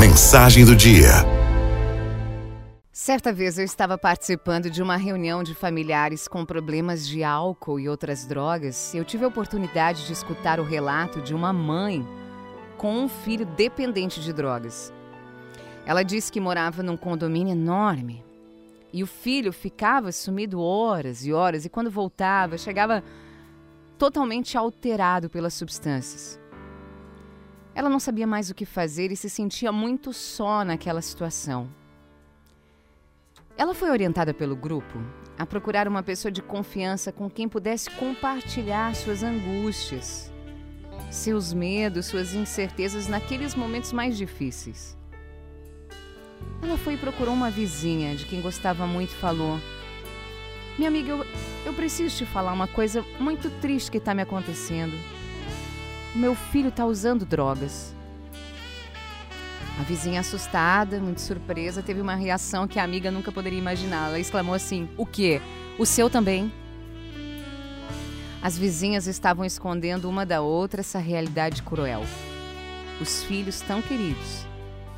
Mensagem do dia. Certa vez eu estava participando de uma reunião de familiares com problemas de álcool e outras drogas. Eu tive a oportunidade de escutar o relato de uma mãe com um filho dependente de drogas. Ela disse que morava num condomínio enorme e o filho ficava sumido horas e horas, e quando voltava, chegava totalmente alterado pelas substâncias. Ela não sabia mais o que fazer e se sentia muito só naquela situação. Ela foi orientada pelo grupo a procurar uma pessoa de confiança com quem pudesse compartilhar suas angústias, seus medos, suas incertezas naqueles momentos mais difíceis. Ela foi e procurou uma vizinha de quem gostava muito e falou: Minha amiga, eu, eu preciso te falar uma coisa muito triste que está me acontecendo. Meu filho está usando drogas. A vizinha, assustada, muito surpresa, teve uma reação que a amiga nunca poderia imaginar. Ela exclamou assim: O quê? O seu também? As vizinhas estavam escondendo uma da outra essa realidade cruel. Os filhos tão queridos,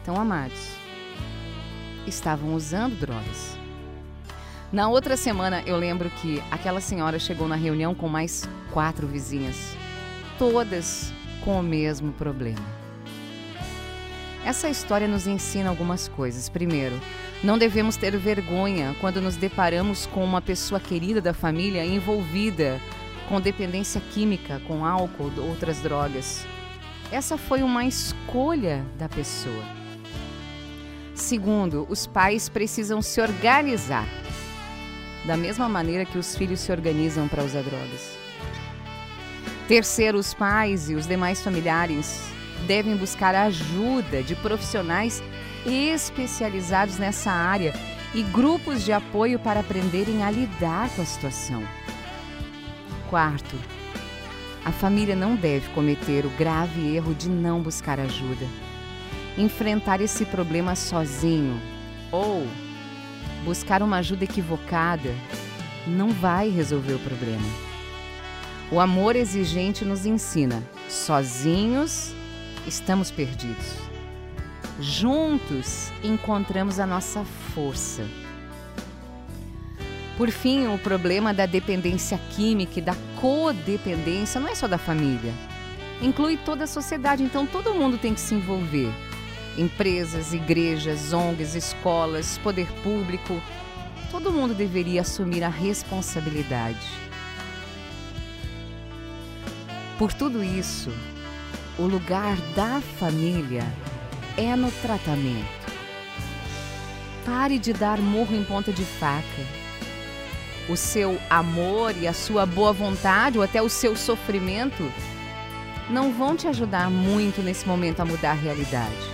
tão amados, estavam usando drogas. Na outra semana, eu lembro que aquela senhora chegou na reunião com mais quatro vizinhas todas com o mesmo problema. Essa história nos ensina algumas coisas. Primeiro, não devemos ter vergonha quando nos deparamos com uma pessoa querida da família envolvida com dependência química, com álcool ou outras drogas. Essa foi uma escolha da pessoa. Segundo, os pais precisam se organizar da mesma maneira que os filhos se organizam para usar drogas. Terceiro, os pais e os demais familiares devem buscar ajuda de profissionais especializados nessa área e grupos de apoio para aprenderem a lidar com a situação. Quarto, a família não deve cometer o grave erro de não buscar ajuda. Enfrentar esse problema sozinho ou buscar uma ajuda equivocada não vai resolver o problema. O amor exigente nos ensina: sozinhos estamos perdidos. Juntos encontramos a nossa força. Por fim, o problema da dependência química e da codependência não é só da família. Inclui toda a sociedade, então todo mundo tem que se envolver. Empresas, igrejas, ONGs, escolas, poder público, todo mundo deveria assumir a responsabilidade. Por tudo isso, o lugar da família é no tratamento. Pare de dar murro em ponta de faca. O seu amor e a sua boa vontade, ou até o seu sofrimento, não vão te ajudar muito nesse momento a mudar a realidade.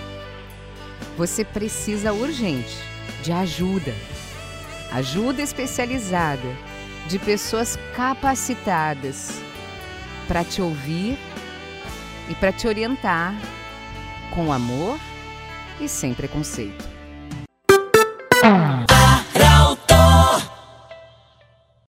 Você precisa urgente de ajuda. Ajuda especializada, de pessoas capacitadas para te ouvir e para te orientar com amor e sem preconceito.